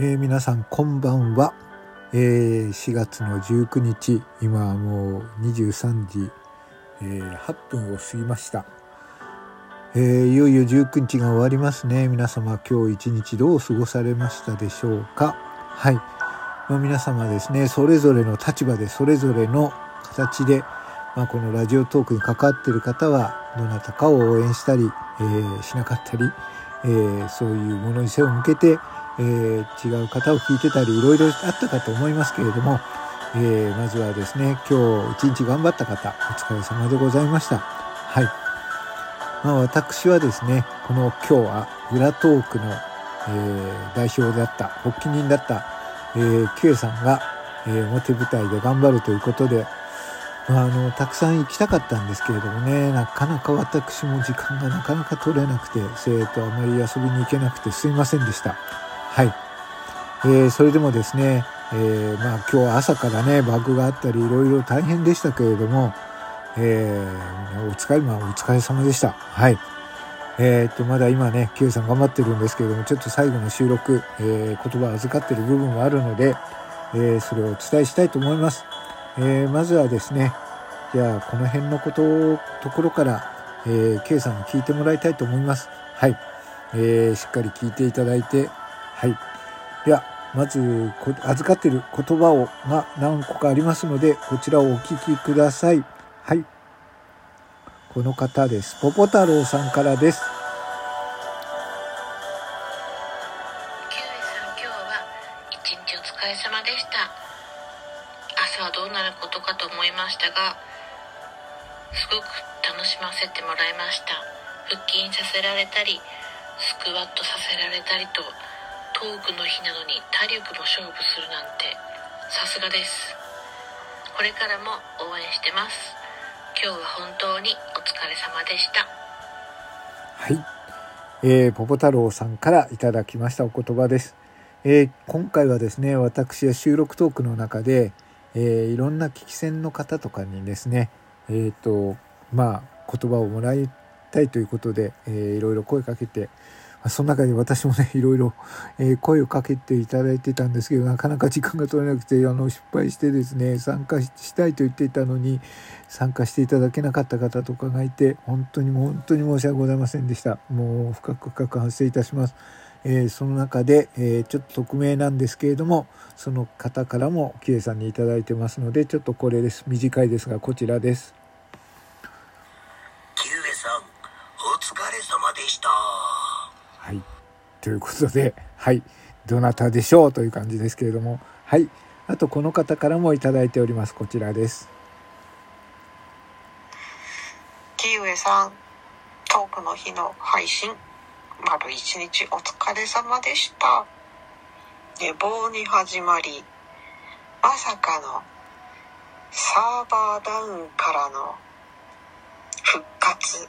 えー、皆さんこんばんは、えー、4月の19日今はもう23時、えー、8分を過ぎました、えー、いよいよ19日が終わりますね。皆様今日一日どう過ごされましたでしょうか？はい、まあ、皆様ですねそれぞれの立場でそれぞれの形で、まあ、このラジオトークに関わっている方はどなたかを応援したり、えー、しなかったり、えー、そういうものに背を向けてえー、違う方を聞いてたりいろいろあったかと思いますけれども、えー、まずはですね今日一日頑張った方お疲れ様でございました。はいまあ、私はですねこの今日は裏トークの、えー、代表であった発起人だった、えー、Q さんが、えー、表舞台で頑張るということで、まあ、あのたくさん行きたかったんですけれどもねなかなか私も時間がなかなか取れなくて生徒あまり遊びに行けなくてすいませんでした。はい。えー、それでもですね、えー、まあ今日朝からね、バグがあったりいろいろ大変でしたけれども、えー、お疲れ、まあお疲れ様でした。はい。えー、っと、まだ今ね、Q さん頑張ってるんですけれども、ちょっと最後の収録、えー、言葉を預かってる部分はあるので、えー、それをお伝えしたいと思います。えー、まずはですね、じゃあこの辺のこと、ところから、えー、K さんに聞いてもらいたいと思います。はい。えー、しっかり聞いていただいて、はい。では、まず、預かっている言葉をが何個かありますので、こちらをお聞きください。はい。この方です。ポポ太郎さんからです。朝はどうなることかと思いましたがすごく楽しませてもらいました腹筋させられたりスクワットさせられたりとトークの日なのに体力も勝負するなんてさすがです。これからも応援してます。今日は本当にお疲れ様でした。はい。えー、ポポ太郎さんからいただきましたお言葉です、えー、今回はですね私は収録トークの中で、えー、いろんな聞き戦の方とかにですねえっ、ー、とまあ言葉をもらいたいということで、えー、いろいろ声かけてその中で私もね、いろいろ、えー、声をかけていただいてたんですけど、なかなか時間が取れなくて、あの、失敗してですね、参加したいと言っていたのに、参加していただけなかった方とかがいて、本当に本当に申し訳ございませんでした。もう、深く深く反省いたします。えー、その中で、えー、ちょっと匿名なんですけれども、その方からも、キエさんに頂いてますので、ちょっとこれです。短いですが、こちらです。キウエさん、お疲れ様でした。はい。ということで、はい。どなたでしょうという感じですけれども、はい。あと、この方からもいただいております。こちらです。キウエさん、トークの日の配信、丸一日お疲れ様でした。寝坊に始まり、まさかのサーバーダウンからの復活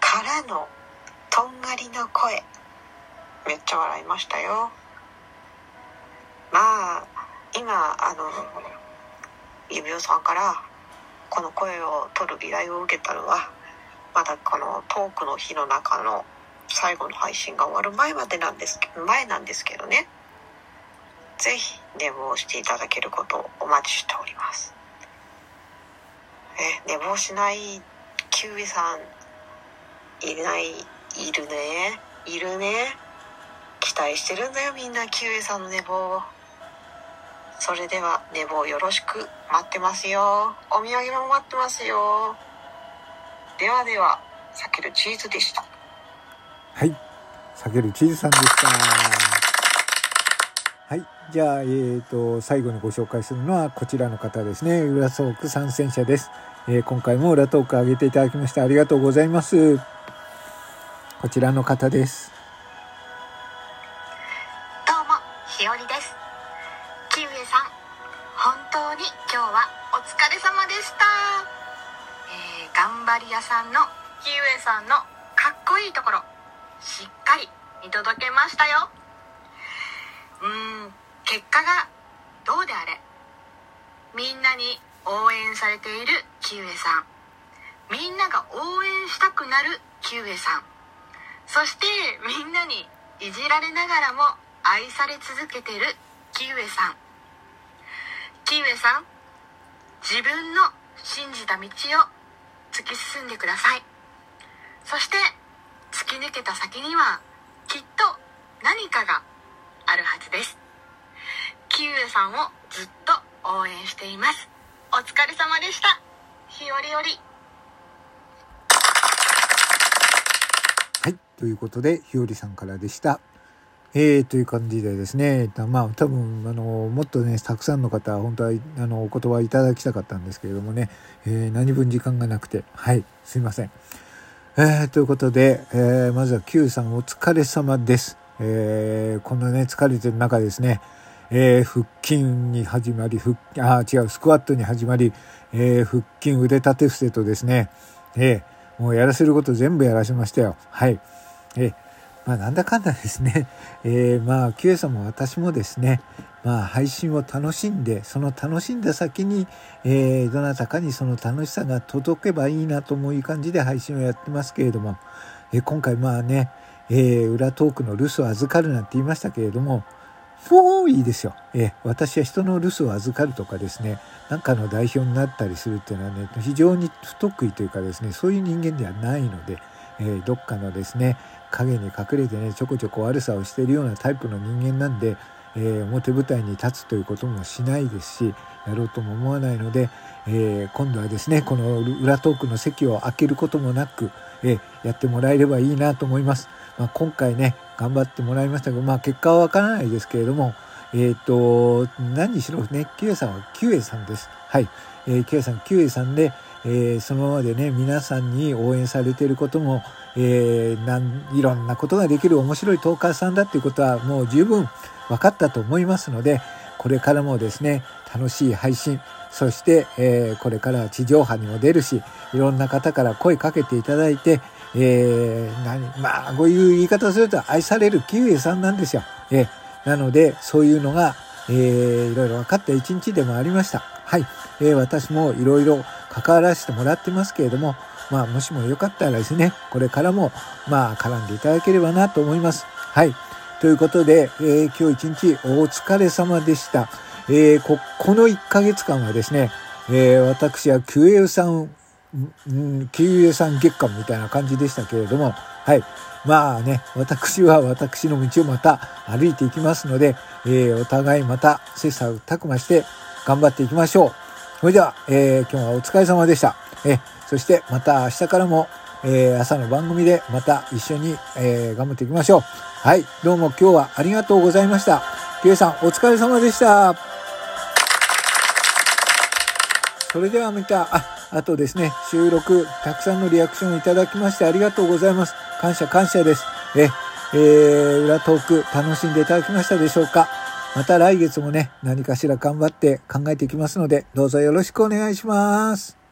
からのとんがりの声。めっちゃ笑いましたよ。まあ今あの指輪さんからこの声を取る依頼を受けたのはまだこのトークの日の中の最後の配信が終わる前までなんですけど前なんですけどね。是非寝坊していただけることをお待ちしております。え寝坊しないキウイさんいないいるね。いるね。期待してるんだよみんなキウイさんの寝坊を。それでは寝坊よろしく待ってますよ。お土産も待ってますよ。ではでは避けるチーズでした。はい。避けるチーズさんでした。はい。じゃあえーと最後にご紹介するのはこちらの方ですね。裏トーク参戦者です、えー、今回も裏トーク上げていただきましてありがとうございます。こちらの方です。どうもひよりです。キウエさん本当に今日はお疲れ様でした、えー、頑張り屋さんのキウエさんのかっこいいところしっかり見届けましたよ。うん結果がどうであれみんなに応援されているキウエさん。みんなが応援したくなるキウエさん。そしてみんなにいじられながらも愛され続けてるキウエさん。キウエさん自分の信じた道を突き進んでください。そして突き抜けた先にはきっと何かがあるはずです。キウエさんをずっと応援しています。お疲れ様でした。日和よりはい。ということで、ひよりさんからでした。えー、という感じでですね、まあ多分、あの、もっとね、たくさんの方、本当は、あの、お言葉いただきたかったんですけれどもね、えー、何分時間がなくて、はい、すいません。えー、ということで、えー、まずは Q さんお疲れ様です。えー、このね、疲れてる中ですね、えー、腹筋に始まり、腹あ、違う、スクワットに始まり、えー、腹筋腕立て伏せとですね、えー、もうやらせること全部やらせましたよ。はい。え、まあなんだかんだですね、えー、まあ Q さんも私もですね、まあ配信を楽しんで、その楽しんだ先に、えー、どなたかにその楽しさが届けばいいなという感じで配信をやってますけれども、えー、今回まあね、えー、裏トークの留守を預かるなんて言いましたけれども、もういいですよ。え、私は人の留守を預かるとかですね、なんかの代表になったりするっていうのはね、非常に不得意というかですね、そういう人間ではないので、え、どっかのですね、影に隠れてね、ちょこちょこ悪さをしているようなタイプの人間なんで、えー、表舞台に立つということもしないですし、やろうとも思わないので、えー、今度はですね、この裏トークの席を開けることもなく、えやってもらえればいいなと思います。まあ、今回ね、頑張ってもらいましたが、まあ、結果はわからないですけれども、えっ、と、何にしろね、キュエさんはキュエさんです。はい。えー、キュエさん、キュエさんで、えー、そのままでね、皆さんに応援されていることも、えー、なんいろんなことができる面白いトーカーさんだっていうことはもう十分分かったと思いますので、これからもですね、楽しい配信、そして、えー、これから地上波にも出るし、いろんな方から声かけていただいて、えー、何、まあ、こういう言い方をすると愛されるキウエさんなんですよ。えー、なので、そういうのが、えー、いろいろ分かった一日でもありました。はい。えー、私もいろいろ関わらせてもらってますけれども、まあ、もしもよかったらですね、これからも、まあ、絡んでいただければなと思います。はい。ということで、えー、今日一日お疲れ様でした。えー、こ、この1ヶ月間はですね、えー、私はキュエさん、んキュエさん月間みたいな感じでしたけれども、はい。まあね、私は私の道をまた歩いていきますので、えー、お互いまた切磋琢磨して頑張っていきましょう。それでは、えー、今日はお疲れ様でした。え、そしてまた明日からも、えー、朝の番組でまた一緒に、えー、頑張っていきましょう。はい、どうも今日はありがとうございました。キュエさん、お疲れ様でした。それではまた、あ、あとですね、収録、たくさんのリアクションいただきましてありがとうございます。感謝感謝です。え、えー、裏トーク楽しんでいただきましたでしょうか？また来月もね、何かしら頑張って考えていきますので、どうぞよろしくお願いします。